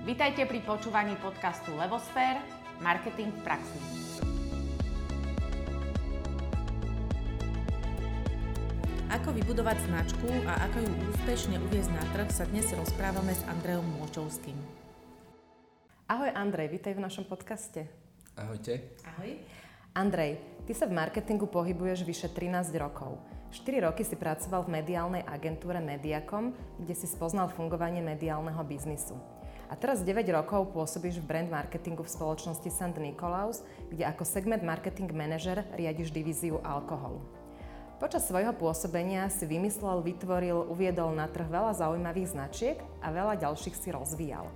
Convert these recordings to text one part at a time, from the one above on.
Vítajte pri počúvaní podcastu Levosfér – Marketing v praxi. Ako vybudovať značku a ako ju úspešne uviezť na trh sa dnes rozprávame s Andrejom Môčovským. Ahoj Andrej, vítaj v našom podcaste. Ahojte. Ahoj. Andrej, ty sa v marketingu pohybuješ vyše 13 rokov. 4 roky si pracoval v mediálnej agentúre Mediacom, kde si spoznal fungovanie mediálneho biznisu. A teraz 9 rokov pôsobíš v brand marketingu v spoločnosti St. Nicolaus, kde ako segment marketing manager riadiš divíziu alkoholu. Počas svojho pôsobenia si vymyslel, vytvoril, uviedol na trh veľa zaujímavých značiek a veľa ďalších si rozvíjal.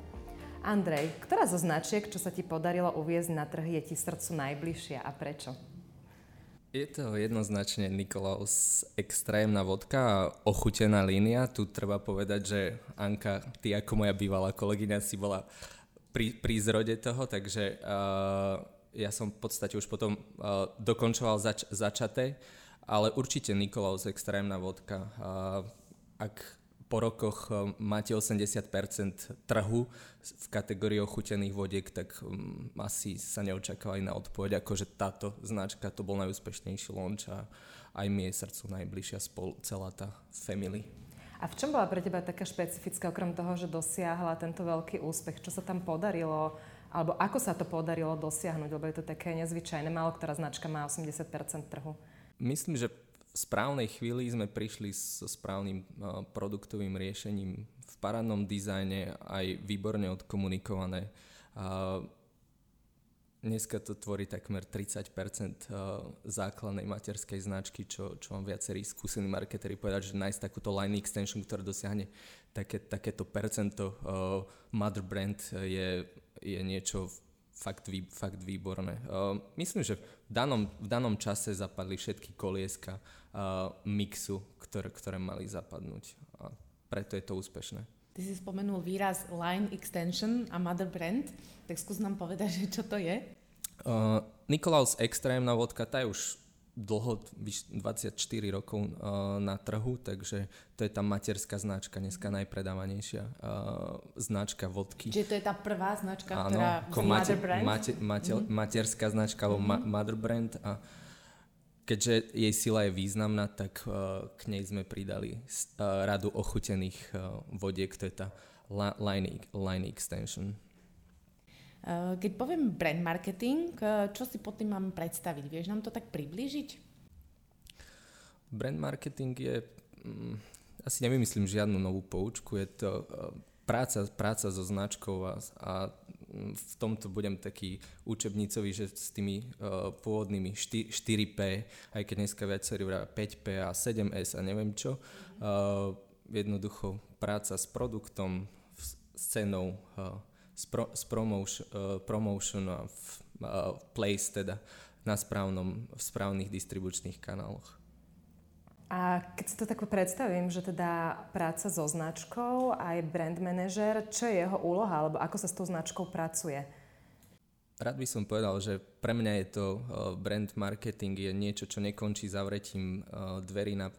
Andrej, ktorá zo značiek, čo sa ti podarilo uviezť na trh, je ti srdcu najbližšia a prečo? Je to jednoznačne Nikolaus extrémna vodka a ochutená línia. Tu treba povedať, že Anka, ty ako moja bývalá kolegyňa si bola pri, pri zrode toho, takže uh, ja som v podstate už potom uh, dokončoval zač- začaté, ale určite Nikolaus extrémna vodka. Uh, ak po rokoch eh, máte 80% trhu v kategórii ochutených vodiek, tak um, asi sa neočakávali na odpoveď, akože táto značka to bol najúspešnejší launch a aj mi je srdcu najbližšia spolu celá tá family. A v čom bola pre teba taká špecifická, okrem toho, že dosiahla tento veľký úspech? Čo sa tam podarilo? Alebo ako sa to podarilo dosiahnuť? Lebo je to také nezvyčajné. Málo ktorá značka má 80% trhu. Myslím, že správnej chvíli sme prišli so správnym uh, produktovým riešením v parádnom dizajne, aj výborne odkomunikované. Uh, dneska to tvorí takmer 30% uh, základnej materskej značky, čo, čo vám viacerí skúsení marketeri povedať, že nájsť takúto line extension, ktorá dosiahne také, takéto percento mother brand je, je niečo fakt, vý, fakt výborné. Uh, myslím, že v danom, v danom čase zapadli všetky kolieska uh, mixu, ktoré, ktoré mali zapadnúť. A preto je to úspešné. Ty si spomenul výraz line extension a mother brand, tak skús nám povedať, že čo to je? Uh, Nikolaus Extrémna vodka, tá je už dlho, 24 rokov uh, na trhu, takže to je tá materská značka, dneska najpredávanejšia uh, značka vodky. Čiže to je tá prvá značka, Áno, ktorá ako mate, brand? Mate, mate, mm. materská značka, alebo mm-hmm. mother brand a keďže jej sila je významná, tak uh, k nej sme pridali uh, radu ochutených uh, vodiek, to je tá line, line extension. Eh, keď poviem brand marketing, eh, čo si pod tým mám predstaviť? Vieš nám to tak približiť? Brand marketing je, mm, asi nevymyslím žiadnu novú poučku, je to uh, práca, práca so značkou a, a v tomto budem taký učebnicový, že s tými uh, pôvodnými 4, 4P, aj keď dneska viacerí 5P a 7S a neviem čo, uh, jednoducho práca s produktom, s cenou, uh, z, pro, z promotion, uh, promotion a v, uh, place teda na správnom, v správnych distribučných kanáloch. A keď si to tak predstavím, že teda práca so značkou, aj brand manažer, čo je jeho úloha, alebo ako sa s tou značkou pracuje? Rád by som povedal, že pre mňa je to uh, brand marketing je niečo, čo nekončí zavretím dverí na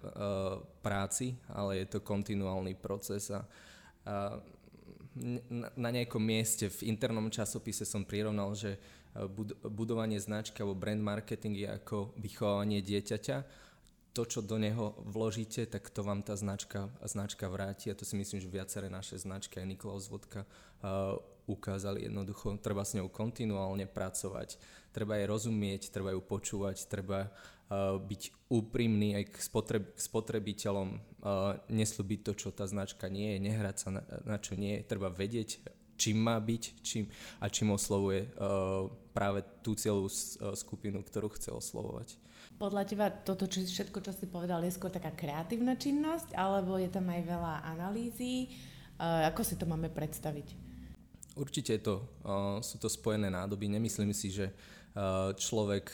práci, ale je to kontinuálny proces a na nejakom mieste v internom časopise som prirovnal, že e, budovanie značky alebo brand marketing je ako vychovávanie dieťaťa. To, čo do neho vložíte, tak to vám tá značka, značka vráti a to si myslím, že viaceré naše značky, aj Nikolaus Vodka, uh, ukázali jednoducho. Treba s ňou kontinuálne pracovať, treba jej rozumieť, treba ju počúvať, treba byť úprimný aj k, spotreb, k spotrebiteľom, uh, neslúbiť to, čo tá značka nie je, nehrať sa na, na čo nie je, treba vedieť, čím má byť čím, a čím oslovuje uh, práve tú celú uh, skupinu, ktorú chce oslovovať. Podľa teba toto čo, všetko, čo si povedal, je skôr taká kreatívna činnosť, alebo je tam aj veľa analýzy? Ako si to máme predstaviť? Určite to, uh, sú to spojené nádoby. Nemyslím si, že človek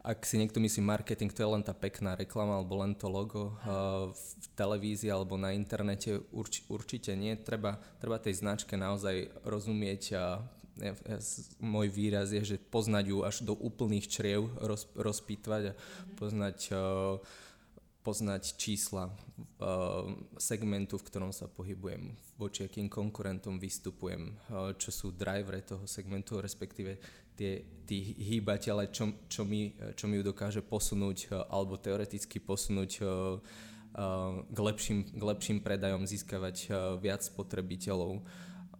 ak si niekto myslí marketing, to je len tá pekná reklama alebo len to logo uh, v televízii alebo na internete, urč, určite nie. Treba, treba tej značke naozaj rozumieť a ja, ja, môj výraz je, že poznať ju až do úplných čriev, roz, rozpýtvať a poznať, uh, poznať čísla segmentu, v ktorom sa pohybujem, voči akým konkurentom vystupujem, uh, čo sú drivere toho segmentu, respektíve tie, tí hýbateľe, čo, čo, mi, čo mi ju dokáže posunúť uh, alebo teoreticky posunúť uh, uh, k, lepším, k lepším predajom, získavať viac spotrebiteľov.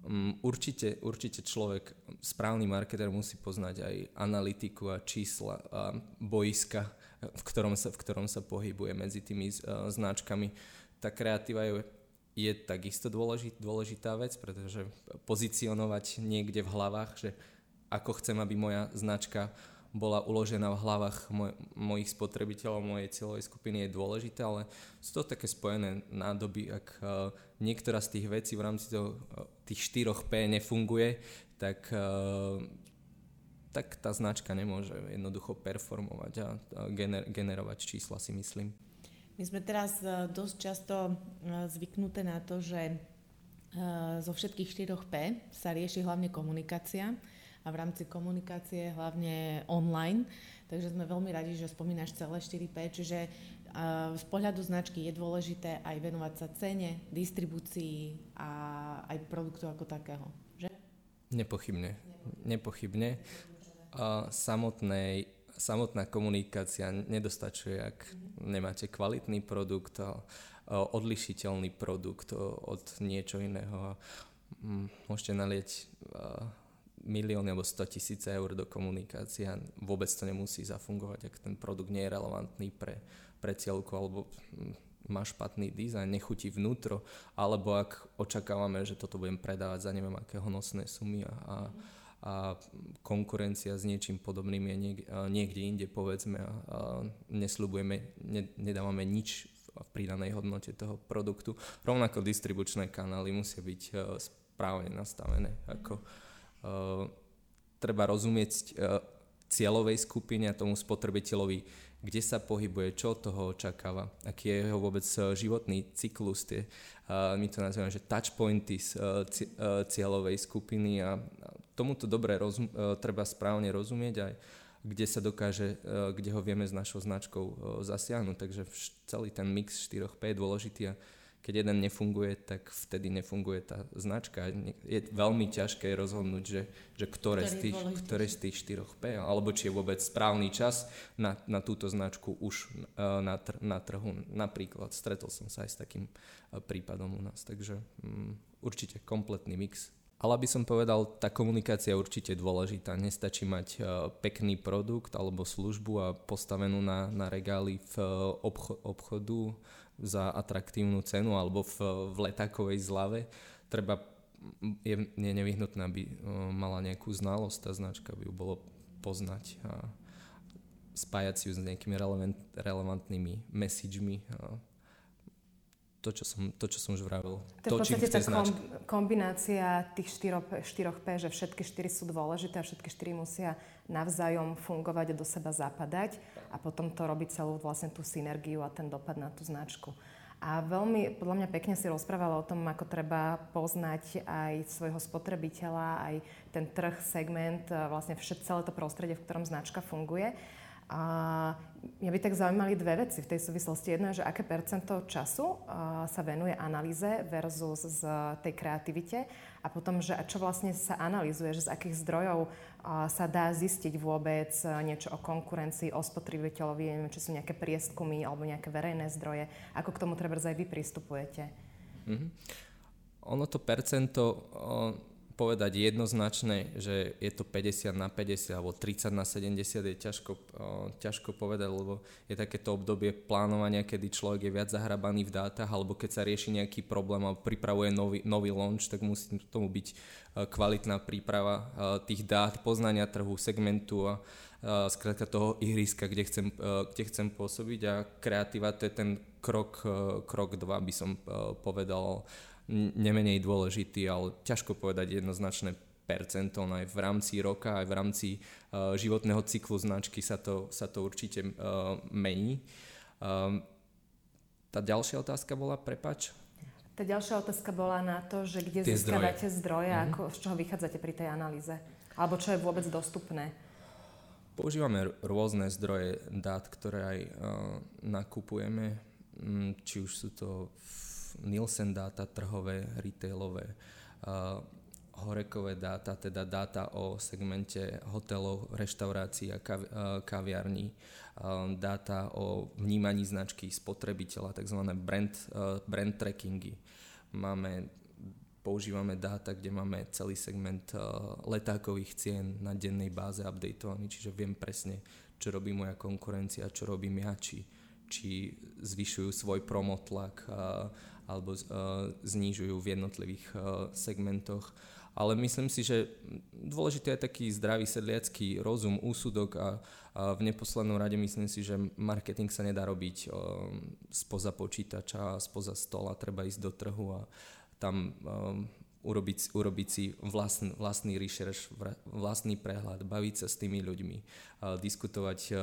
Um, určite, určite človek, správny marketer musí poznať aj analytiku a čísla a boiska, v ktorom sa, v ktorom sa pohybuje medzi tými značkami. Tá kreatíva je, je takisto dôležit, dôležitá vec, pretože pozicionovať niekde v hlavách, že ako chcem, aby moja značka bola uložená v hlavách moj, mojich spotrebiteľov, mojej cieľovej skupiny je dôležité, ale sú to také spojené nádoby. Ak uh, niektorá z tých vecí v rámci toho, uh, tých 4 P nefunguje, tak uh, tak tá značka nemôže jednoducho performovať a gener- generovať čísla, si myslím. My sme teraz e, dosť často e, zvyknuté na to, že e, zo všetkých 4 P sa rieši hlavne komunikácia a v rámci komunikácie hlavne online. Takže sme veľmi radi, že spomínaš celé 4P, čiže z pohľadu značky je dôležité aj venovať sa cene, distribúcii a aj produktu ako takého. Že? Nepochybne. Nepochybne samotnej, samotná komunikácia nedostačuje, ak nemáte kvalitný produkt, odlišiteľný produkt od niečo iného. Môžete nalieť milióny alebo 100 tisíc eur do komunikácie a vôbec to nemusí zafungovať, ak ten produkt nie je relevantný pre, pre cieľku alebo má špatný dizajn, nechutí vnútro, alebo ak očakávame, že toto budem predávať za neviem aké honosné sumy a, a a konkurencia s niečím podobným je niek- niekde inde, povedzme, a, a nesľubujeme, ne, nedávame nič v pridanej hodnote toho produktu. Rovnako distribučné kanály musia byť uh, správne nastavené. Ako, treba rozumieť uh, cieľovej skupine a tomu spotrebiteľovi, kde sa pohybuje, čo od toho očakáva, aký je jeho vôbec životný cyklus, tie, uh, my to nazývame, že touchpointy z uh, cieľovej skupiny a tomuto dobre rozum, uh, treba správne rozumieť aj kde sa dokáže, kde ho vieme s našou značkou zasiahnuť. Takže celý ten mix 4P je dôležitý a keď jeden nefunguje, tak vtedy nefunguje tá značka. Je veľmi ťažké rozhodnúť, že, že ktoré, z tých, ktoré z tých 4P, alebo či je vôbec správny čas na, na túto značku už uh, na, tr- na trhu. Napríklad stretol som sa aj s takým uh, prípadom u nás. Takže um, určite kompletný mix ale aby som povedal, tá komunikácia je určite dôležitá. Nestačí mať uh, pekný produkt alebo službu a postavenú na, na regáli v obcho- obchodu za atraktívnu cenu alebo v, v letákovej zlave. Treba, je, je nevyhnutné, aby uh, mala nejakú znalosť tá značka, aby ju bolo poznať a spájať si ju s nejakými relevant, relevantnými messagemi. Uh, to, čo som, to, čo som už vravil. To, to čím chce kom, kombinácia tých 4, 4P, že všetky 4 sú dôležité a všetky 4 musia navzájom fungovať a do seba zapadať a potom to robiť celú vlastne tú synergiu a ten dopad na tú značku. A veľmi, podľa mňa pekne si rozprávala o tom, ako treba poznať aj svojho spotrebiteľa, aj ten trh, segment, vlastne všet, celé to prostredie, v ktorom značka funguje. A mňa by tak zaujímali dve veci v tej súvislosti. Jedno je, že aké percento času sa venuje analýze versus z tej kreativite a potom, že čo vlastne sa analýzuje, že z akých zdrojov sa dá zistiť vôbec niečo o konkurencii, o spotrebiteľovi, neviem, či sú nejaké prieskumy alebo nejaké verejné zdroje. Ako k tomu treba aj vy pristupujete? Mm-hmm. Ono to percento povedať jednoznačne, že je to 50 na 50 alebo 30 na 70 je ťažko, o, ťažko povedať, lebo je takéto obdobie plánovania, kedy človek je viac zahrabaný v dátach alebo keď sa rieši nejaký problém a pripravuje nový, nový launch, tak musí tomu byť kvalitná príprava tých dát, poznania trhu, segmentu a, a skrátka toho ihriska, kde chcem, kde chcem pôsobiť. A kreatíva to je ten krok, krok 2 by som povedal nemenej dôležitý, ale ťažko povedať jednoznačné percento, no aj v rámci roka, aj v rámci uh, životného cyklu značky sa to, sa to určite uh, mení. Um, tá ďalšia otázka bola, prepač? Tá ďalšia otázka bola na to, že kde Tie získavate zdroje, zdroje mm-hmm. ako, z čoho vychádzate pri tej analýze? Alebo čo je vôbec dostupné? Používame rôzne zdroje dát, ktoré aj uh, nakupujeme či už sú to Nielsen dáta, trhové, retailové, horekové dáta, teda dáta o segmente hotelov, reštaurácií a kaviarní, dáta o vnímaní značky spotrebiteľa, tzv. brand, brand trackingy. Máme, používame dáta, kde máme celý segment letákových cien na dennej báze updateovaný, čiže viem presne, čo robí moja konkurencia, čo robím ja, či, či zvyšujú svoj promotlak alebo znižujú v jednotlivých segmentoch. Ale myslím si, že dôležitý je taký zdravý sedliacký rozum, úsudok a, v neposlednom rade myslím si, že marketing sa nedá robiť um, spoza počítača, spoza stola, treba ísť do trhu a tam um, urobiť, urobiť si vlastný, vlastný research, vlastný prehľad, baviť sa s tými ľuďmi, diskutovať,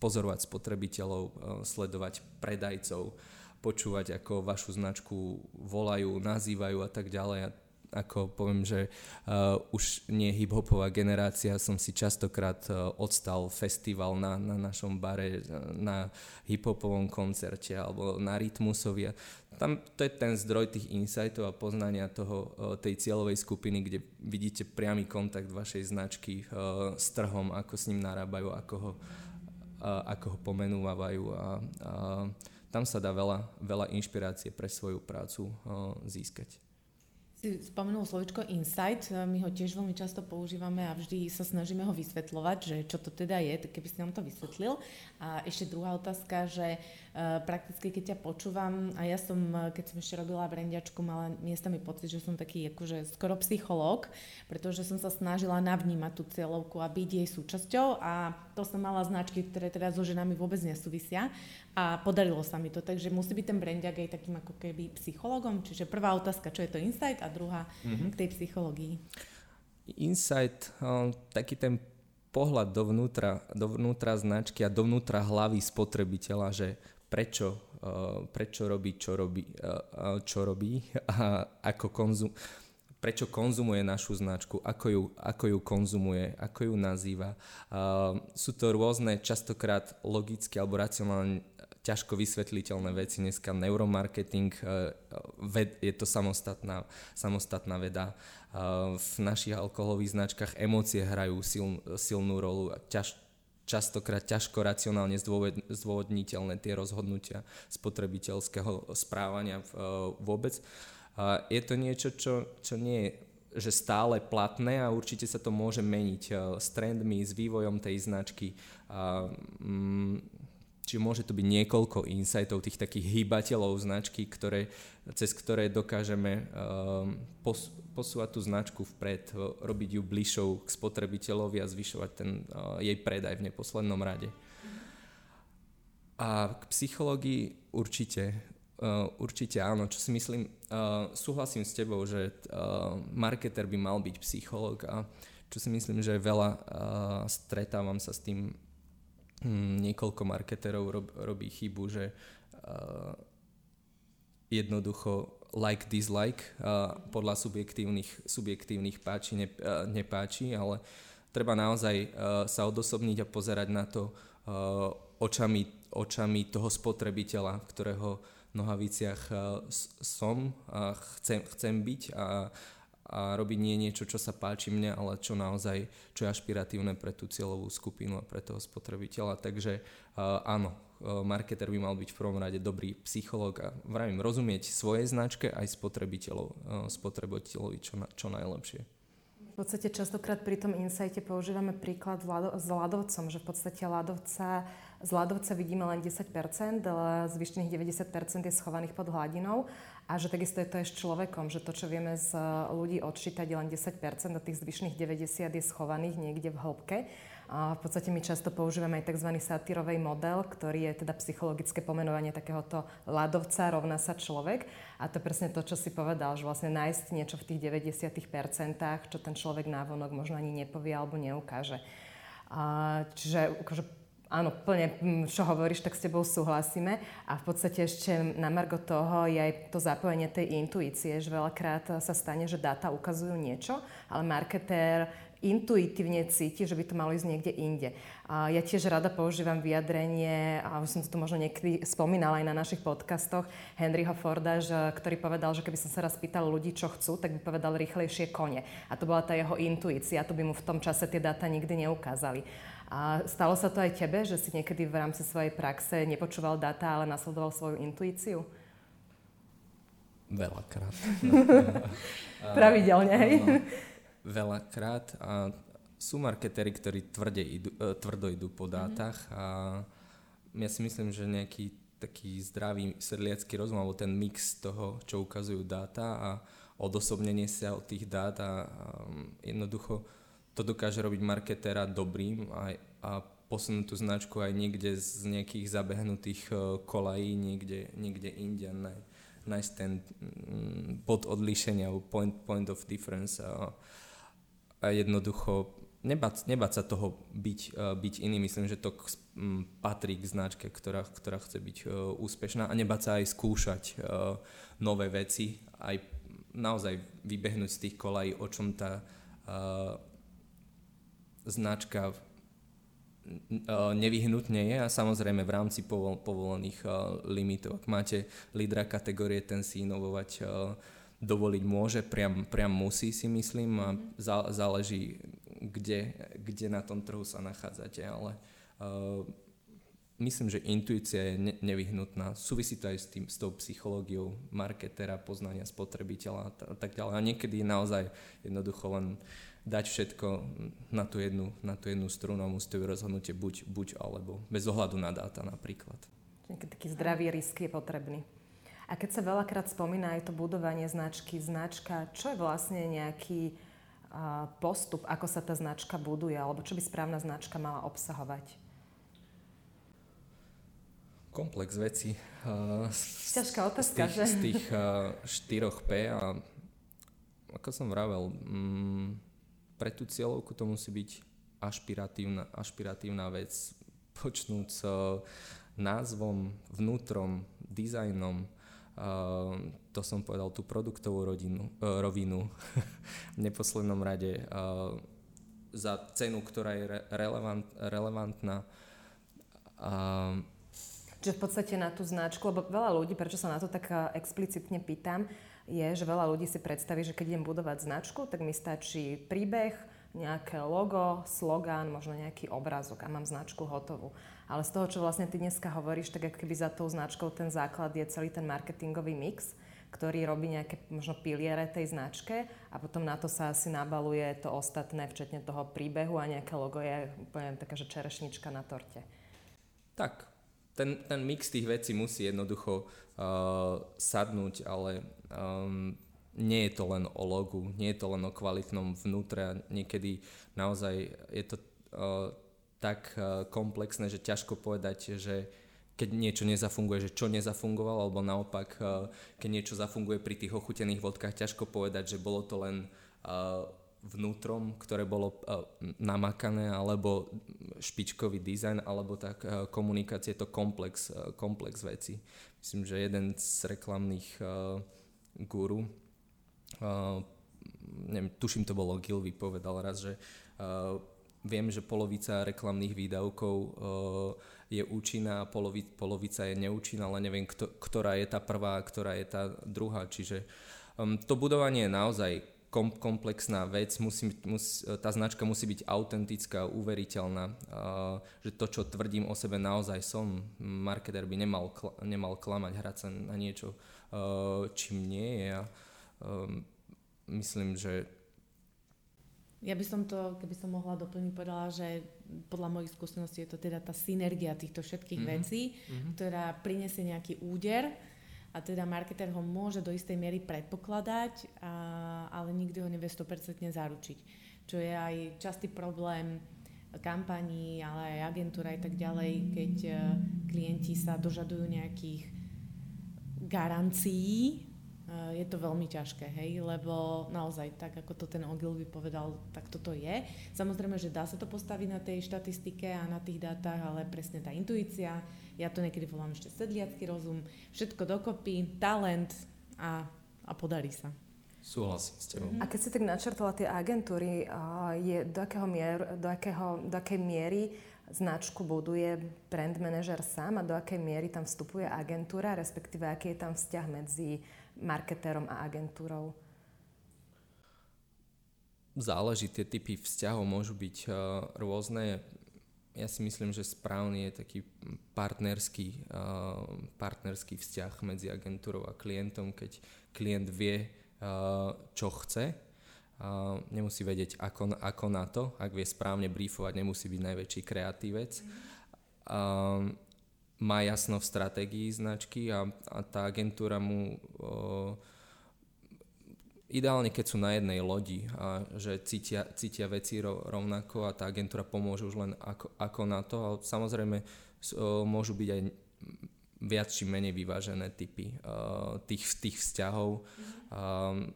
pozorovať spotrebiteľov, sledovať predajcov, počúvať, ako vašu značku volajú, nazývajú a tak ďalej. Ako poviem, že uh, už nie hip-hopová generácia, som si častokrát uh, odstal festival na, na našom bare, uh, na hip-hopovom koncerte alebo na rytmusovi. Tam to je ten zdroj tých insightov a poznania toho, uh, tej cieľovej skupiny, kde vidíte priamy kontakt vašej značky uh, s trhom, ako s ním narábajú, ako ho, uh, ako ho pomenúvajú a, a tam sa dá veľa, veľa inšpirácie pre svoju prácu uh, získať si spomenul slovičko insight, my ho tiež veľmi často používame a vždy sa snažíme ho vysvetľovať, že čo to teda je, keby si nám to vysvetlil. A ešte druhá otázka, že uh, prakticky keď ťa počúvam, a ja som, e, keď som ešte robila brandiačku, mala miestami pocit, že som taký akože skoro psychológ, pretože som sa snažila navnímať tú cieľovku a byť jej súčasťou a to som mala značky, ktoré teda so ženami vôbec nesúvisia a podarilo sa mi to, takže musí byť ten brandiak aj takým ako keby psychologom, čiže prvá otázka, čo je to insight a druhá mm-hmm. k tej psychológii. Insight, um, taký ten pohľad dovnútra, dovnútra značky a dovnútra hlavy spotrebiteľa, že prečo, uh, prečo robí, čo robí, uh, čo robí a ako konzum, prečo konzumuje našu značku, ako ju, ako ju konzumuje, ako ju nazýva. Sú to rôzne, častokrát logicky alebo racionálne ťažko vysvetliteľné veci. Dneska neuromarketing, eh, je to samostatná, samostatná veda. Eh, v našich alkoholových značkách emócie hrajú sil, silnú rolu. Ťaž, častokrát ťažko racionálne zdôvodniteľné tie rozhodnutia spotrebiteľského správania eh, vôbec. Je to niečo, čo, čo nie je že stále platné a určite sa to môže meniť s trendmi, s vývojom tej značky. Mm, Čiže môže to byť niekoľko insightov, tých takých hýbateľov značky, ktoré, cez ktoré dokážeme um, pos, posúvať tú značku vpred, robiť ju bližšou k spotrebiteľovi a zvyšovať ten uh, jej predaj v neposlednom rade. A k psychológii určite, uh, určite áno. Čo si myslím, uh, súhlasím s tebou, že marketer by mal byť psychológ a čo si myslím, že veľa stretávam sa s tým hm, niekoľko marketerov rob, robí chybu, že jednoducho like, dislike uh, podľa subjektívnych, subjektívnych páči, ne, uh, nepáči, ale treba naozaj uh, sa odosobniť a pozerať na to uh, očami, očami toho spotrebiteľa, ktorého nohaviciach uh, som a chcem, chcem byť a a robiť nie niečo, čo sa páči mne, ale čo naozaj, čo je ašpiratívne pre tú cieľovú skupinu a pre toho spotrebiteľa. Takže uh, áno, marketer by mal byť v prvom rade dobrý psychológ a vravím, rozumieť svojej značke aj spotrebiteľov, uh, spotrebiteľovi čo, čo najlepšie. V podstate častokrát pri tom insighte používame príklad s ľadovcom, že v podstate ľadovca, z ľadovca vidíme len 10%, ale zvyšných 90% je schovaných pod hladinou a že takisto je to aj s človekom, že to, čo vieme z ľudí odčítať, je len 10% a tých zvyšných 90% je schovaných niekde v hĺbke. V podstate my často používame aj tzv. satírový model, ktorý je teda psychologické pomenovanie takéhoto ľadovca rovná sa človek. A to je presne to, čo si povedal, že vlastne nájsť niečo v tých 90%, čo ten človek návonok možno ani nepovie alebo neukáže. A, čiže akože Áno, plne, čo hovoríš, tak s tebou súhlasíme. A v podstate ešte na margo toho je aj to zapojenie tej intuície, že veľakrát sa stane, že dáta ukazujú niečo, ale marketér intuitívne cíti, že by to malo ísť niekde inde. A ja tiež rada používam vyjadrenie, a už som to tu možno niekedy spomínala aj na našich podcastoch, Henryho Forda, že, ktorý povedal, že keby som sa raz pýtal ľudí, čo chcú, tak by povedal rýchlejšie kone. A to bola tá jeho intuícia, to by mu v tom čase tie dáta nikdy neukázali. A stalo sa to aj tebe, že si niekedy v rámci svojej praxe nepočúval dáta, ale nasledoval svoju intuíciu? Veľakrát. Pravidelne, hej? Veľakrát. A sú marketéri, ktorí tvrde idú, e, tvrdo idú po mhm. dátach mm-hmm. a ja si myslím, že nejaký taký zdravý sedliacký rozum, alebo ten mix toho, čo ukazujú dáta a odosobnenie sa od tých dát a, a jednoducho to dokáže robiť marketéra dobrým a, a posunúť tú značku aj niekde z nejakých zabehnutých uh, kolají, niekde, niekde inde, nájsť ten um, bod odlíšenia, point, point of difference a, a jednoducho nebať, nebať sa toho byť, uh, byť iný. Myslím, že to patrí k značke, ktorá, ktorá chce byť uh, úspešná a nebať sa aj skúšať uh, nové veci, aj naozaj vybehnúť z tých kolají, o čom tá značka nevyhnutne je a samozrejme v rámci povol, povolených limitov. Ak máte lídra kategórie, ten si inovovať dovoliť môže, priam, priam musí si myslím a mhm. zá, záleží, kde, kde na tom trhu sa nachádzate, ale uh, myslím, že intuícia je ne, nevyhnutná. Súvisí to aj s, tým, s tou psychológiou marketera, poznania spotrebiteľa a, t- a tak ďalej. A niekedy naozaj jednoducho len dať všetko na tú jednu, na tú jednu strunu a musíte rozhodnutie buď, buď alebo, bez ohľadu na dáta napríklad. Taký zdravý risk je potrebný. A keď sa veľakrát spomína aj to budovanie značky, značka, čo je vlastne nejaký postup, ako sa tá značka buduje, alebo čo by správna značka mala obsahovať? Komplex veci. Ťažká otázka, z tých, že? Z tých uh, štyroch P a ako som vravel, um, pre tú cieľovku to musí byť ašpiratívna, ašpiratívna vec, počnúť s názvom, vnútrom, dizajnom, uh, to som povedal, tú produktovú rodinu, uh, rovinu v neposlednom rade uh, za cenu, ktorá je re- relevant, relevantná. Uh, Čiže v podstate na tú značku, lebo veľa ľudí, prečo sa na to tak explicitne pýtam, je, že veľa ľudí si predstaví, že keď idem budovať značku, tak mi stačí príbeh, nejaké logo, slogán, možno nejaký obrázok a mám značku hotovú. Ale z toho, čo vlastne ty dneska hovoríš, tak keby za tou značkou ten základ je celý ten marketingový mix, ktorý robí nejaké možno piliere tej značke a potom na to sa asi nabaluje to ostatné, včetne toho príbehu a nejaké logo je úplne taká, že čerešnička na torte. Tak, ten, ten mix tých vecí musí jednoducho uh, sadnúť, ale um, nie je to len o logu, nie je to len o kvalitnom vnútre niekedy naozaj je to uh, tak uh, komplexné, že ťažko povedať, že keď niečo nezafunguje, že čo nezafungovalo, alebo naopak, uh, keď niečo zafunguje pri tých ochutených vodkách, ťažko povedať, že bolo to len uh, vnútrom, ktoré bolo uh, namakané, alebo špičkový dizajn, alebo tak uh, komunikácie, je to komplex, uh, komplex veci. Myslím, že jeden z reklamných uh, guru, uh, neviem, tuším to bolo Gilvy, povedal raz, že uh, viem, že polovica reklamných výdavkov uh, je účinná polovi, polovica je neúčinná, ale neviem, kto, ktorá je tá prvá a ktorá je tá druhá. Čiže um, to budovanie je naozaj kom, komplexná vec, musí, musí, tá značka musí byť autentická, uveriteľná, uh, že to, čo tvrdím o sebe, naozaj som. Marketer by nemal, kl- nemal klamať, hrať sa na niečo, uh, čím nie je. A, um, myslím, že ja by som to, keby som mohla doplniť, povedala, že podľa mojich skúseností je to teda tá synergia týchto všetkých mm-hmm. vecí, mm-hmm. ktorá prinesie nejaký úder a teda marketer ho môže do istej miery predpokladať, a, ale nikdy ho nevie 100% zaručiť. Čo je aj častý problém kampaní, ale aj agentúra a tak ďalej, keď e, klienti sa dožadujú nejakých garancií, je to veľmi ťažké, hej, lebo naozaj tak, ako to ten Ogilvy povedal, tak toto je. Samozrejme, že dá sa to postaviť na tej štatistike a na tých dátach, ale presne tá intuícia, ja to niekedy volám ešte sedliacký rozum, všetko dokopy, talent a, a podarí sa. Súhlasím s tebou. A keď si tak načrtala tie agentúry, je do, akého mier, do, akého, do akej miery značku buduje brand manažer sám a do akej miery tam vstupuje agentúra, respektíve aký je tam vzťah medzi marketérom a agentúrou? Záleží, tie typy vzťahov môžu byť uh, rôzne. Ja si myslím, že správny je taký partnerský, uh, partnerský vzťah medzi agentúrou a klientom, keď klient vie, uh, čo chce, Uh, nemusí vedieť ako, ako na to, ak vie správne briefovať, nemusí byť najväčší kreatívec. Uh, má jasno v stratégii značky a, a tá agentúra mu uh, ideálne, keď sú na jednej lodi a že cítia, cítia veci rovnako a tá agentúra pomôže už len ako, ako na to, ale samozrejme môžu byť aj viac či menej vyvážené typy uh, tých, tých vzťahov. Um,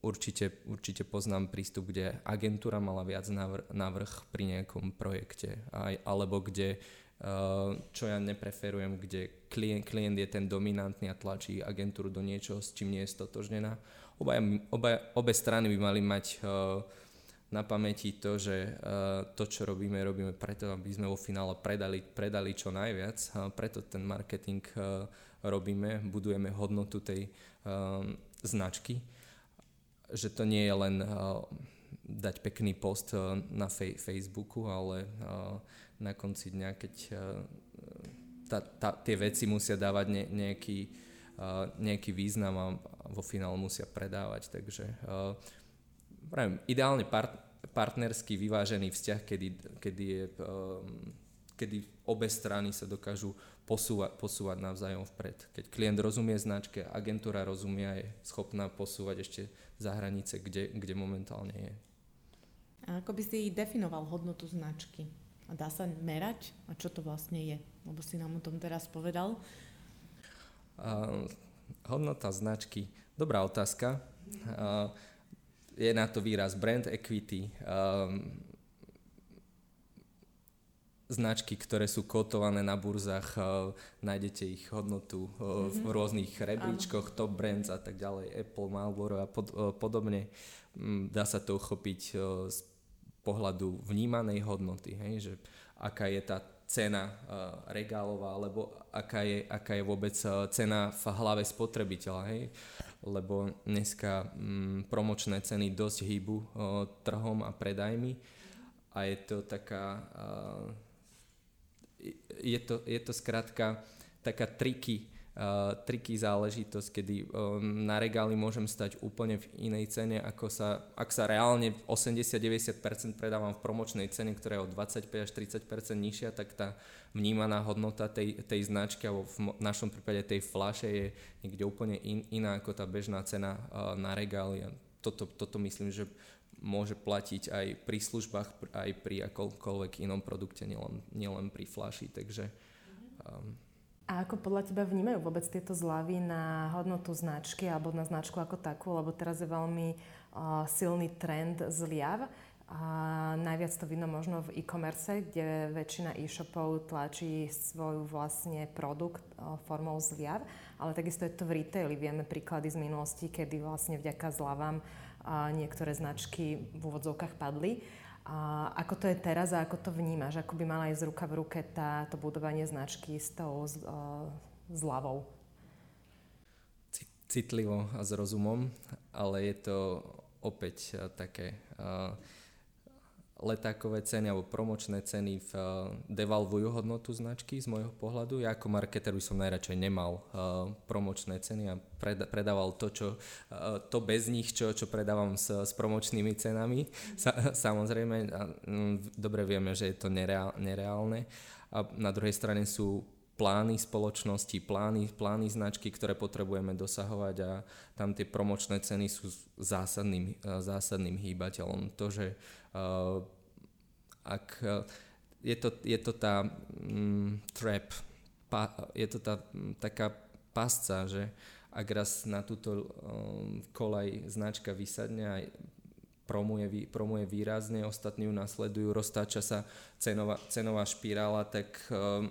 určite, určite poznám prístup, kde agentúra mala viac navrh, navrh pri nejakom projekte, aj, alebo kde, uh, čo ja nepreferujem, kde klient, klient je ten dominantný a tlačí agentúru do niečoho, s čím nie je stotožnená. Oba, oba, obe strany by mali mať uh, na pamäti to, že uh, to, čo robíme, robíme preto, aby sme vo finále predali, predali čo najviac. Preto ten marketing robíme, budujeme hodnotu tej značky že to nie je len dať pekný post na Facebooku, ale na konci dňa, keď tá, tá, tie veci musia dávať ne, nejaký, uh, nejaký význam a vo finále musia predávať. Takže uh, pravím, ideálne part, partnerský vyvážený vzťah, kedy, kedy, je, kedy obe strany sa dokážu posúvať, posúvať navzájom vpred. Keď klient rozumie značke, agentúra rozumie a je schopná posúvať ešte za hranice, kde, kde momentálne je. A ako by si definoval hodnotu značky? A dá sa merať? A čo to vlastne je? Lebo si nám o tom teraz povedal. Uh, hodnota značky. Dobrá otázka. Uh, je na to výraz brand equity. Um, značky, ktoré sú kotované na burzách, uh, nájdete ich hodnotu uh, mm-hmm. v rôznych rebríčkoch, top brands a tak ďalej, Apple, Marlboro a pod, uh, podobne. Um, dá sa to uchopiť uh, z pohľadu vnímanej hodnoty, hej, že aká je tá cena uh, regálová, alebo aká je, aká je vôbec uh, cena v hlave spotrebiteľa, hej, lebo dneska um, promočné ceny dosť hýbu uh, trhom a predajmi a je to taká uh, je to, je to skrátka taká triky, uh, triky záležitosť, kedy um, na regáli môžem stať úplne v inej cene, ako sa, ak sa reálne 80-90% predávam v promočnej cene, ktorá je o 25 až 30% nižšia, tak tá vnímaná hodnota tej, tej značky, alebo v našom prípade tej flaše je niekde úplne in, iná ako tá bežná cena uh, na regáli. A toto, toto myslím, že môže platiť aj pri službách, aj pri akokoľvek inom produkte, nielen, nielen pri flaši. Takže, um, a ako podľa teba vnímajú vôbec tieto zľavy na hodnotu značky alebo na značku ako takú, lebo teraz je veľmi uh, silný trend zľav. A najviac to vidno možno v e-commerce, kde väčšina e-shopov tlačí svoj vlastne produkt formou zľav, ale takisto je to v retaili. Vieme príklady z minulosti, kedy vlastne vďaka zľavám niektoré značky v úvodzovkách padli. A ako to je teraz a ako to vnímaš? Ako by mala ísť ruka v ruke táto budovanie značky s tou zľavou? Citlivo a s rozumom, ale je to opäť také uh, letákové ceny alebo promočné ceny v, uh, devalvujú hodnotu značky z môjho pohľadu. Ja ako marketer by som najradšej nemal uh, promočné ceny a pred, predával to, čo, uh, to bez nich, čo, čo predávam s, s promočnými cenami. Sa, samozrejme, a, um, dobre vieme, že je to nereál, nereálne. A na druhej strane sú plány spoločnosti, plány, plány značky, ktoré potrebujeme dosahovať a tam tie promočné ceny sú zásadným, zásadným hýbateľom. To, že uh, ak eh, je to, je to tá mm, trap, pa, je to tá mm, taká pasca, že ak raz na túto um, kolaj značka vysadne a promuje, promuje výrazne, ostatní ju nasledujú, roztáča sa cenová, cenová špirála, tak um,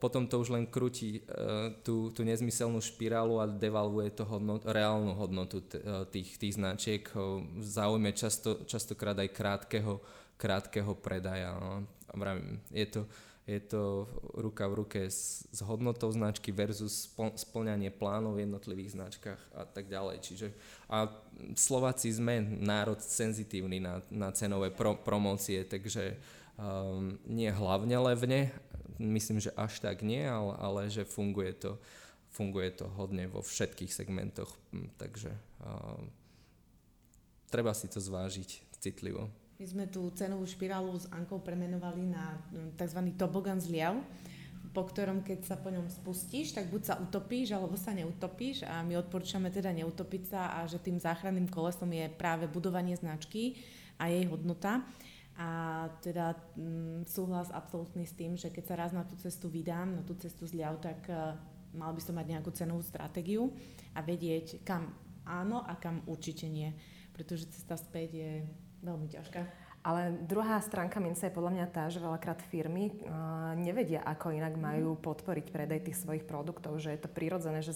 potom to už len krúti uh, tú, tú nezmyselnú špirálu a devalvuje to hodnot, reálnu hodnotu uh, tých, tých značiek uh, v záujme často, častokrát aj krátkeho, krátkeho predaja. No. Je to, je to ruka v ruke s, s hodnotou značky versus splňanie plánov v jednotlivých značkách a tak ďalej. Čiže a Slováci sme národ senzitívny na, na cenové pro, promócie, takže um, nie hlavne levne, myslím, že až tak nie, ale, ale že funguje to, funguje to hodne vo všetkých segmentoch, hm, takže uh, treba si to zvážiť citlivo. My sme tú cenovú špirálu s Ankou premenovali na hm, tzv. tobogan zliav, po ktorom keď sa po ňom spustíš, tak buď sa utopíš, alebo sa neutopíš a my odporúčame teda neutopiť sa a že tým záchranným kolesom je práve budovanie značky a jej hodnota. A teda m, mm, súhlas absolútny s tým, že keď sa raz na tú cestu vydám, na tú cestu zľav, tak uh, mal by som mať nejakú cenovú stratégiu a vedieť, kam áno a kam určite nie. Pretože cesta späť je veľmi ťažká. Ale druhá stránka mince je podľa mňa tá, že veľakrát firmy uh, nevedia, ako inak majú mhm. podporiť predaj tých svojich produktov, že je to prirodzené, že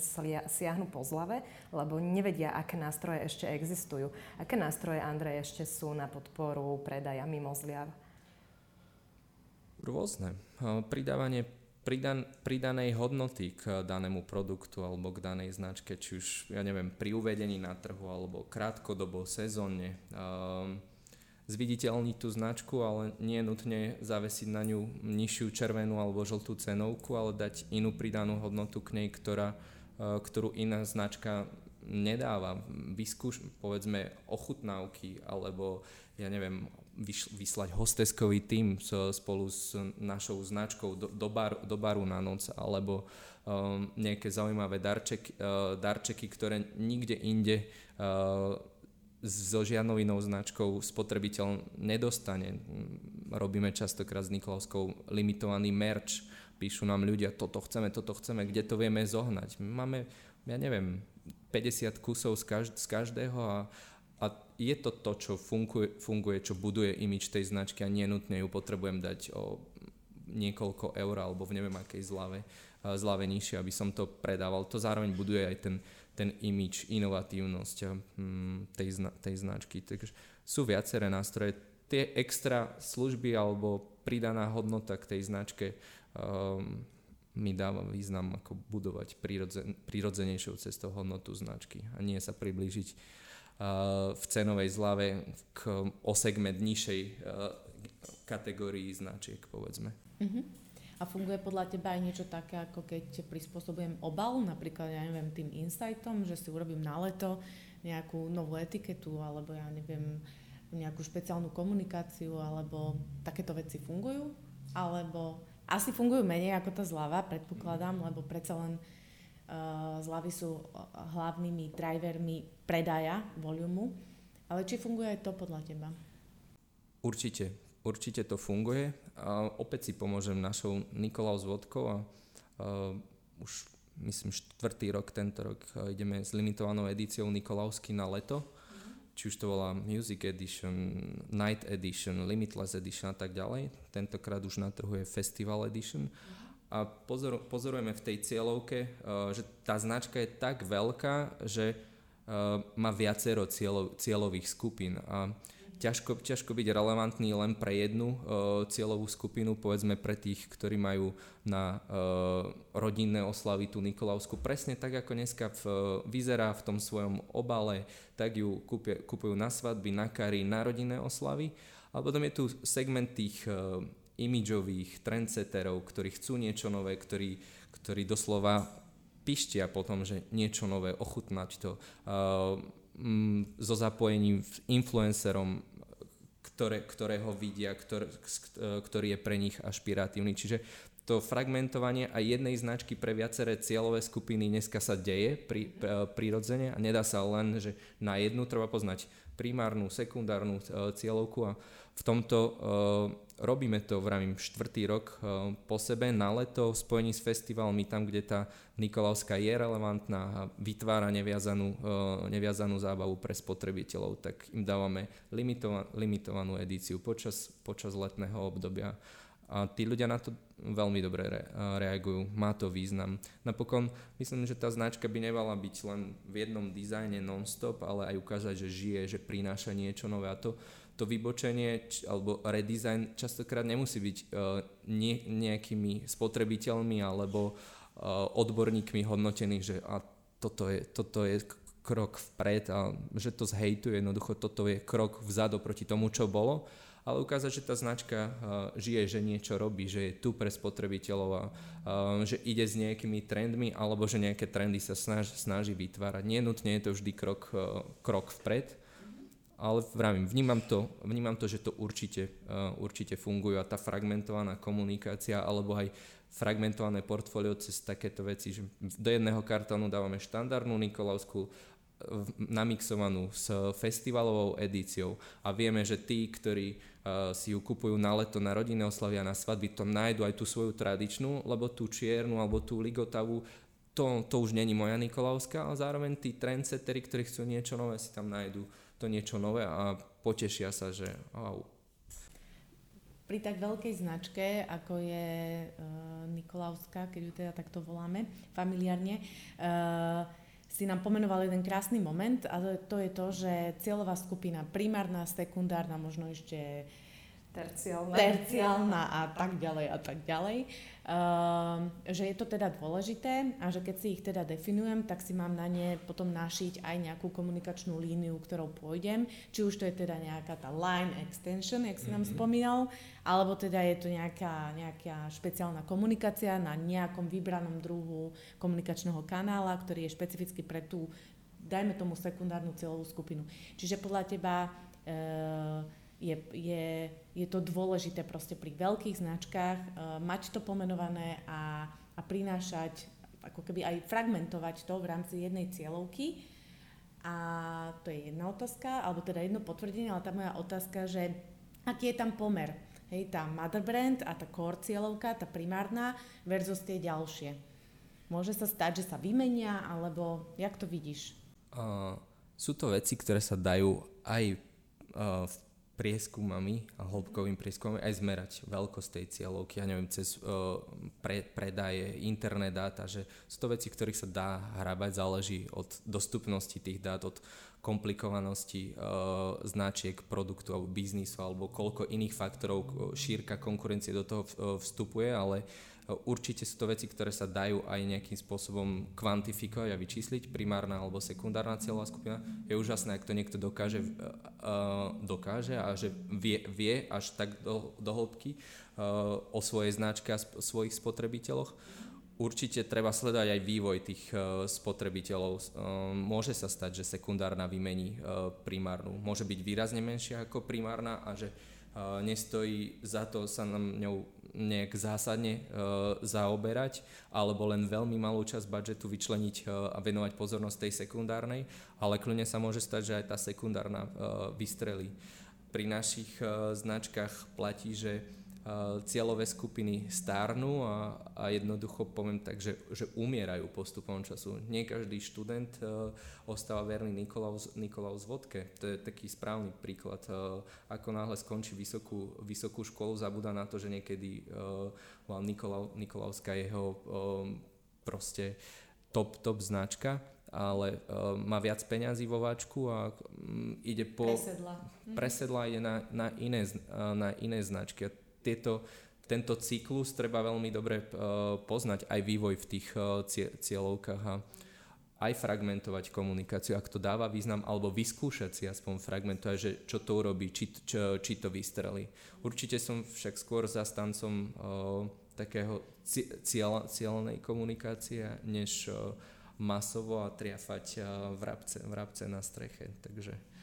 siahnu po zlave, lebo nevedia, aké nástroje ešte existujú. Aké nástroje, Andrej, ešte sú na podporu predaja mimo zliav? Rôzne. Pridávanie pridan, pridanej hodnoty k danému produktu alebo k danej značke, či už, ja neviem, pri uvedení na trhu alebo krátkodobo, sezónne. Um, zviditeľniť tú značku, ale nie nutne zavesiť na ňu nižšiu červenú alebo žltú cenovku, ale dať inú pridanú hodnotu k nej, ktorá, e, ktorú iná značka nedáva. Vyskúš, povedzme, ochutnávky alebo ja neviem, vyslať hosteskový tým spolu s našou značkou do, do, bar, do baru na noc alebo um, nejaké zaujímavé darčeky, uh, darčeky, ktoré nikde inde uh, so žiadnou značkou spotrebiteľ nedostane. Robíme častokrát s Nikolovskou limitovaný merch, píšu nám ľudia, toto chceme, toto chceme, kde to vieme zohnať. Máme, ja neviem, 50 kusov z, z každého a, a je to to, čo funguje, funguje, čo buduje imič tej značky a nie nutne ju potrebujem dať o niekoľko eur alebo v neviem akej zlave, zlave nižšie, aby som to predával. To zároveň buduje aj ten ten imič, inovatívnosť hm, tej, zna, tej značky. Takže sú viaceré nástroje. Tie extra služby alebo pridaná hodnota k tej značke um, mi dáva význam ako budovať prirodzen, prirodzenejšou cestou hodnotu značky a nie sa priblížiť uh, v cenovej zlave k, o segment nižšej uh, kategórii značiek, povedzme. Mm-hmm. A funguje podľa teba aj niečo také, ako keď prispôsobujem obal, napríklad, ja neviem, tým insightom, že si urobím na leto nejakú novú etiketu, alebo ja neviem, nejakú špeciálnu komunikáciu, alebo takéto veci fungujú? Alebo asi fungujú menej ako tá zľava, predpokladám, lebo predsa len uh, zľavy sú hlavnými drivermi predaja, volumu. Ale či funguje aj to podľa teba? Určite určite to funguje. A opäť si pomôžem našou Nikolaus vodkou a, a už myslím štvrtý rok, tento rok ideme s limitovanou edíciou Nikolausky na leto. Mm-hmm. Či už to volá Music Edition, Night Edition, Limitless Edition a tak ďalej. Tentokrát už na trhu je Festival Edition. A pozor, pozorujeme v tej cieľovke, uh, že tá značka je tak veľká, že uh, má viacero cieľov, cieľových skupín. A ťažko, ťažko byť relevantný len pre jednu uh, cieľovú skupinu, povedzme pre tých, ktorí majú na uh, rodinné oslavy tú Nikolausku. Presne tak, ako dneska v, uh, vyzerá v tom svojom obale, tak ju kúpie, kúpujú na svadby, na kary, na rodinné oslavy. A potom je tu segment tých uh, imidžových trendsetterov, ktorí chcú niečo nové, ktorí, ktorí doslova pištia potom, že niečo nové, ochutnať to. Mm, so zapojením influencerom, ktoré, ktorého vidia, ktor, ktorý je pre nich ašpiratívny. Čiže to fragmentovanie aj jednej značky pre viaceré cieľové skupiny dneska sa deje pri, prirodzene a nedá sa len, že na jednu treba poznať primárnu, sekundárnu e, cieľovku a v tomto robíme to, vravím, štvrtý rok uh, po sebe na leto v spojení s festivalmi, tam, kde tá Nikolauská je relevantná a vytvára neviazanú, uh, neviazanú zábavu pre spotrebiteľov, tak im dávame limitova- limitovanú edíciu počas, počas letného obdobia A tí ľudia na to veľmi dobre re, reagujú, má to význam. Napokon myslím, že tá značka by nemala byť len v jednom dizajne non-stop, ale aj ukázať, že žije, že prináša niečo nové a to, to vybočenie alebo redesign častokrát nemusí byť nie, nejakými spotrebiteľmi alebo uh, odborníkmi hodnotených, že a toto je, toto je krok vpred a že to zhejtuje, jednoducho toto je krok vzadu proti tomu, čo bolo ale ukázať, že tá značka uh, žije, že niečo robí, že je tu pre spotrebiteľov a uh, že ide s nejakými trendmi alebo že nejaké trendy sa snaž, snaží vytvárať. Nie nutne je to vždy krok, krok vpred, ale vravím, vnímam to, vnímam to že to určite, uh, určite fungujú a tá fragmentovaná komunikácia alebo aj fragmentované portfólio cez takéto veci, že do jedného kartónu dávame štandardnú Nikolavskú namixovanú s festivalovou edíciou a vieme, že tí, ktorí uh, si ju kupujú na leto, na rodinné oslavy a na svadby, to nájdu aj tú svoju tradičnú, lebo tú čiernu alebo tú ligotavú, to, to už není moja Nikolavská, ale zároveň tí trendsettery, ktorí chcú niečo nové, si tam nájdu to niečo nové a potešia sa, že wow. Pri tak veľkej značke, ako je uh, Nikolauská, keď ju teda takto voláme familiárne, uh, si nám pomenoval jeden krásny moment a to je to, že cieľová skupina primárna, sekundárna, možno ešte terciálna, terciálna a tak ďalej a tak ďalej. Uh, že je to teda dôležité a že keď si ich teda definujem, tak si mám na ne potom našiť aj nejakú komunikačnú líniu, ktorou pôjdem. Či už to je teda nejaká tá line extension, jak si nám mm-hmm. spomínal, alebo teda je to nejaká, nejaká špeciálna komunikácia na nejakom vybranom druhu komunikačného kanála, ktorý je špecificky pre tú, dajme tomu sekundárnu cieľovú skupinu. Čiže podľa teba uh, je, je, je to dôležité proste pri veľkých značkách uh, mať to pomenované a, a prinášať, ako keby aj fragmentovať to v rámci jednej cieľovky. A to je jedna otázka, alebo teda jedno potvrdenie, ale tá moja otázka, že aký je tam pomer. Hej, tá mother brand a tá core cieľovka, tá primárna versus tie ďalšie. Môže sa stať, že sa vymenia, alebo jak to vidíš? Uh, sú to veci, ktoré sa dajú aj uh, v prieskumami a hĺbkovým prieskumami aj zmerať veľkosť tej cieľovky, ja neviem, cez uh, pre, predaje, internet dáta, že sú to veci, ktorých sa dá hrabať, záleží od dostupnosti tých dát, od komplikovanosti uh, značiek, produktu alebo biznisu alebo koľko iných faktorov šírka konkurencie do toho vstupuje, ale uh, Určite sú to veci, ktoré sa dajú aj nejakým spôsobom kvantifikovať a vyčísliť, primárna alebo sekundárna cieľová skupina. Je úžasné, ak to niekto dokáže, uh, dokáže a že vie, vie až tak do, do hĺbky uh, o svojej značke a svojich spotrebiteľoch. Určite treba sledovať aj vývoj tých uh, spotrebiteľov. Uh, môže sa stať, že sekundárna vymení uh, primárnu. Môže byť výrazne menšia ako primárna a že nestojí za to sa nám ňou nejak zásadne uh, zaoberať, alebo len veľmi malú časť budžetu vyčleniť uh, a venovať pozornosť tej sekundárnej, ale kľudne sa môže stať, že aj tá sekundárna uh, vystrelí. Pri našich značkách platí, že cieľové skupiny stárnu a, a jednoducho poviem tak, že, že umierajú postupom času. Nie každý študent uh, ostáva verný Nikolaus, Nikolaus Vodke. To je taký správny príklad. Uh, ako náhle skončí vysokú, vysokú školu, zabúda na to, že niekedy uh, bola Nikolau, Nikolauská jeho um, proste top, top značka ale uh, má viac peňazí vo váčku a um, ide po... Presedla. Presedla ide na, na, iné, na iné značky. A tieto, tento cyklus treba veľmi dobre uh, poznať, aj vývoj v tých uh, cieľovkách a aj fragmentovať komunikáciu, ak to dáva význam, alebo vyskúšať si aspoň fragmentovať, že čo to urobí, či, čo, či to vystrelí. Určite som však skôr zastancom uh, takého cieľ, cieľnej komunikácie, než masovo a triafať uh, vrabce, vrabce na streche. Takže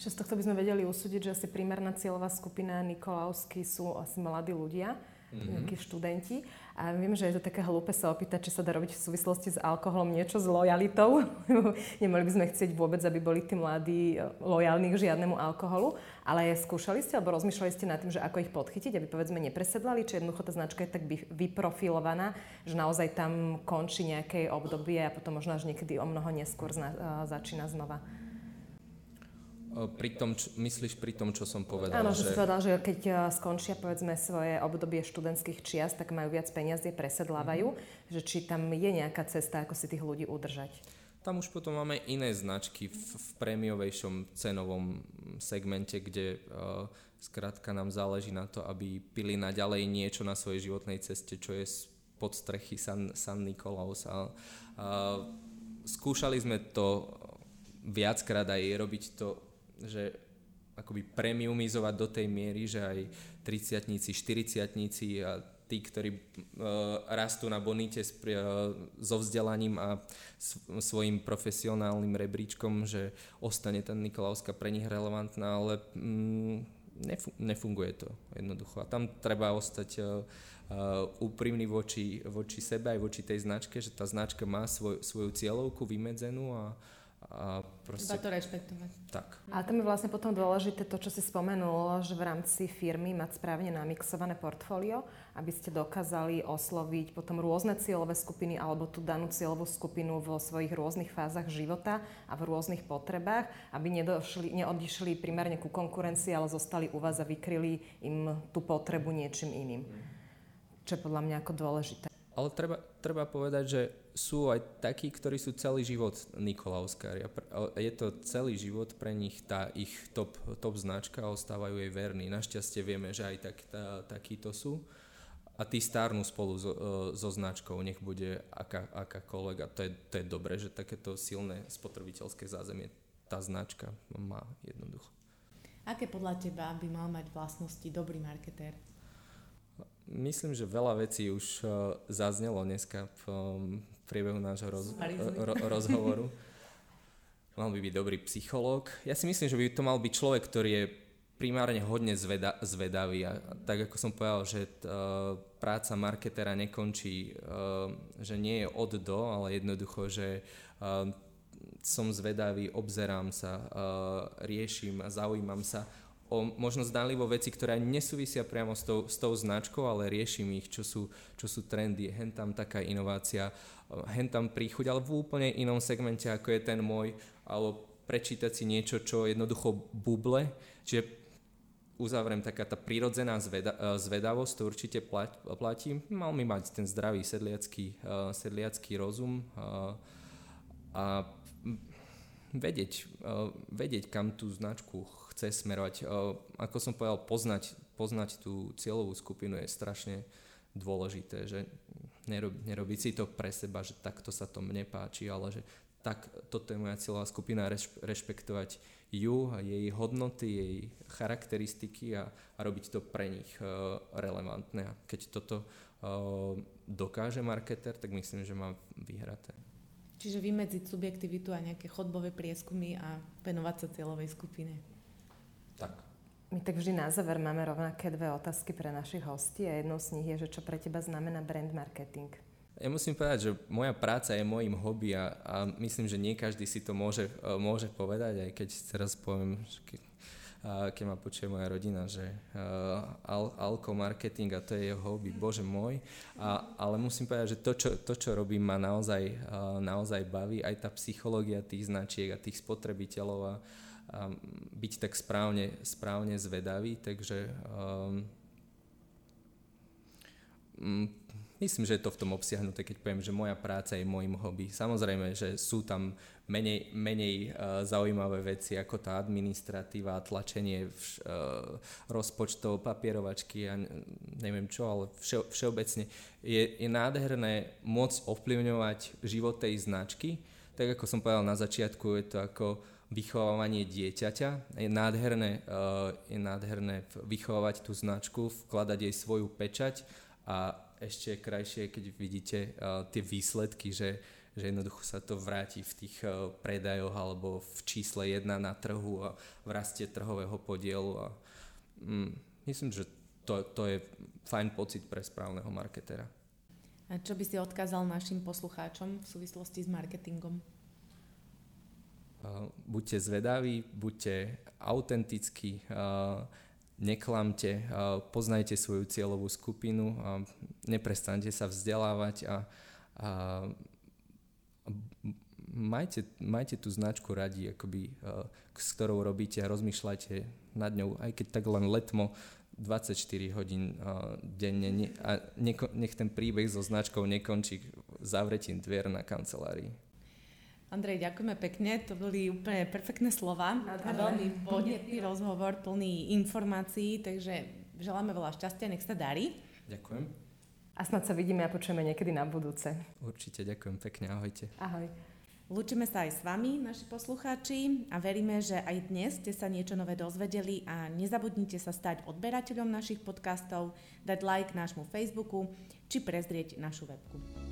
Čo z tohto by sme vedeli usúdiť, že asi primárna cieľová skupina Nikolausky sú asi mladí ľudia, mm-hmm. nejakí študenti. A viem, že je to také hlúpe sa opýtať, či sa dá robiť v súvislosti s alkoholom niečo s lojalitou. Nemali by sme chcieť vôbec, aby boli tí mladí e, lojálni k žiadnemu alkoholu. Ale skúšali ste alebo rozmýšľali ste nad tým, že ako ich podchytiť, aby povedzme nepresedlali, či jednoducho tá značka je tak vyprofilovaná, že naozaj tam končí nejaké obdobie a potom možno až niekedy o mnoho neskôr zna- e, začína znova. Pri tom, čo, myslíš pri tom, čo som povedal? Áno, že, že si povedal, že keď e, skončia povedzme svoje obdobie študentských čiast, tak majú viac peniazy, presedlávajú, mm-hmm. že či tam je nejaká cesta, ako si tých ľudí udržať. Tam už potom máme iné značky v, v prémiovejšom cenovom segmente, kde uh, skrátka nám záleží na to, aby pili naďalej niečo na svojej životnej ceste, čo je pod strechy San, San Nikolaus. A, a skúšali sme to viackrát aj robiť to, že akoby premiumizovať do tej miery, že aj 30 40 a tí, ktorí uh, rastú na bonite s, uh, so vzdelaním a svojim profesionálnym rebríčkom, že ostane tá Nikolauská pre nich relevantná, ale mm, nefu- nefunguje to jednoducho. A tam treba ostať uh, úprimný voči, voči sebe aj voči tej značke, že tá značka má svoj, svoju cieľovku vymedzenú a, a proste... Iba to rešpektovať. Tak. A tam je vlastne potom dôležité to, čo si spomenul, že v rámci firmy mať správne namixované portfólio, aby ste dokázali osloviť potom rôzne cieľové skupiny alebo tú danú cieľovú skupinu vo svojich rôznych fázach života a v rôznych potrebách, aby nedošli, neodišli primárne ku konkurencii, ale zostali u vás a vykryli im tú potrebu niečím iným. Čo je podľa mňa ako dôležité. Ale treba, treba povedať, že sú aj takí, ktorí sú celý život Nikolauskári. Je to celý život pre nich tá ich top, top značka a ostávajú jej verní. Našťastie vieme, že aj tak, tá, takíto sú. A tí stárnu spolu so, so značkou, nech bude aká, akákoľvek. A to je, to je dobré, že takéto silné spotrebiteľské zázemie tá značka má jednoducho. Aké podľa teba by mal mať vlastnosti dobrý marketér? Myslím, že veľa vecí už uh, zaznelo dneska priebehu nášho roz, ro, rozhovoru. Mal by byť dobrý psychológ. Ja si myslím, že by to mal byť človek, ktorý je primárne hodne zveda, zvedavý a tak ako som povedal, že uh, práca marketera nekončí, uh, že nie je od do, ale jednoducho, že uh, som zvedavý, obzerám sa, uh, riešim a zaujímam sa o možno zdánlivo veci, ktoré nesúvisia priamo s tou, s tou značkou, ale riešim ich, čo sú, čo sú trendy, hen tam taká inovácia, hen tam príchuť, ale v úplne inom segmente, ako je ten môj, alebo prečítať si niečo, čo jednoducho buble. Čiže uzavriem taká tá prírodzená zveda, zvedavosť, to určite platí. Mal mi mať ten zdravý sedliacký, uh, sedliacký rozum uh, a vedieť, uh, vedieť, kam tú značku chce smerovať. Ako som povedal, poznať, poznať tú cieľovú skupinu je strašne dôležité, že nerob, nerobiť si to pre seba, že takto sa to mne páči, ale že tak toto je moja cieľová skupina, rešpektovať ju a jej hodnoty, jej charakteristiky a, a robiť to pre nich uh, relevantné. A keď toto dokáže marketer, tak myslím, že má vyhraté. Čiže vymedziť subjektivitu a nejaké chodbové prieskumy a venovať sa cieľovej skupine. Tak. My tak vždy na záver máme rovnaké dve otázky pre našich hostí a jednou z nich je, že čo pre teba znamená brand marketing? Ja musím povedať, že moja práca je môjim hobby a, a myslím, že nie každý si to môže, uh, môže povedať, aj keď teraz poviem, keď, keď ma počuje moja rodina, že uh, al, alko marketing a to je jeho hobby, bože môj. A, ale musím povedať, že to, čo, to, čo robím, ma naozaj, uh, naozaj baví, aj tá psychológia tých značiek a tých spotrebiteľov a byť tak správne, správne zvedavý, takže um, myslím, že je to v tom obsiahnuté, keď poviem, že moja práca je môjim hobby. Samozrejme, že sú tam menej, menej uh, zaujímavé veci ako tá administratíva, tlačenie vš, uh, rozpočtov, papierovačky a neviem čo, ale vše, všeobecne je, je nádherné môcť ovplyvňovať život tej značky. Tak ako som povedal na začiatku, je to ako vychovávanie dieťaťa. Je nádherné, uh, je nádherné vychovávať tú značku, vkladať jej svoju pečať a ešte krajšie, keď vidíte uh, tie výsledky, že, že jednoducho sa to vráti v tých uh, predajoch alebo v čísle 1 na trhu a v raste trhového podielu. A, um, myslím, že to, to je fajn pocit pre správneho marketera. A čo by si odkázal našim poslucháčom v súvislosti s marketingom? Buďte zvedaví, buďte autentickí, neklamte, poznajte svoju cieľovú skupinu, neprestante sa vzdelávať a, a majte, majte tú značku radi, akoby, s ktorou robíte a rozmýšľajte nad ňou, aj keď tak len letmo 24 hodín denne ne, a nech ten príbeh so značkou nekončí zavretím dvier na kancelárii. Andrej, ďakujeme pekne, to boli úplne perfektné slova a veľmi podnetný rozhovor, plný informácií, takže želáme veľa šťastia, nech sa darí. Ďakujem. A snad sa vidíme a počujeme niekedy na budúce. Určite, ďakujem pekne, ahojte. Ahoj. Lúčime sa aj s vami, naši poslucháči, a veríme, že aj dnes ste sa niečo nové dozvedeli a nezabudnite sa stať odberateľom našich podcastov, dať like nášmu Facebooku či prezrieť našu webku.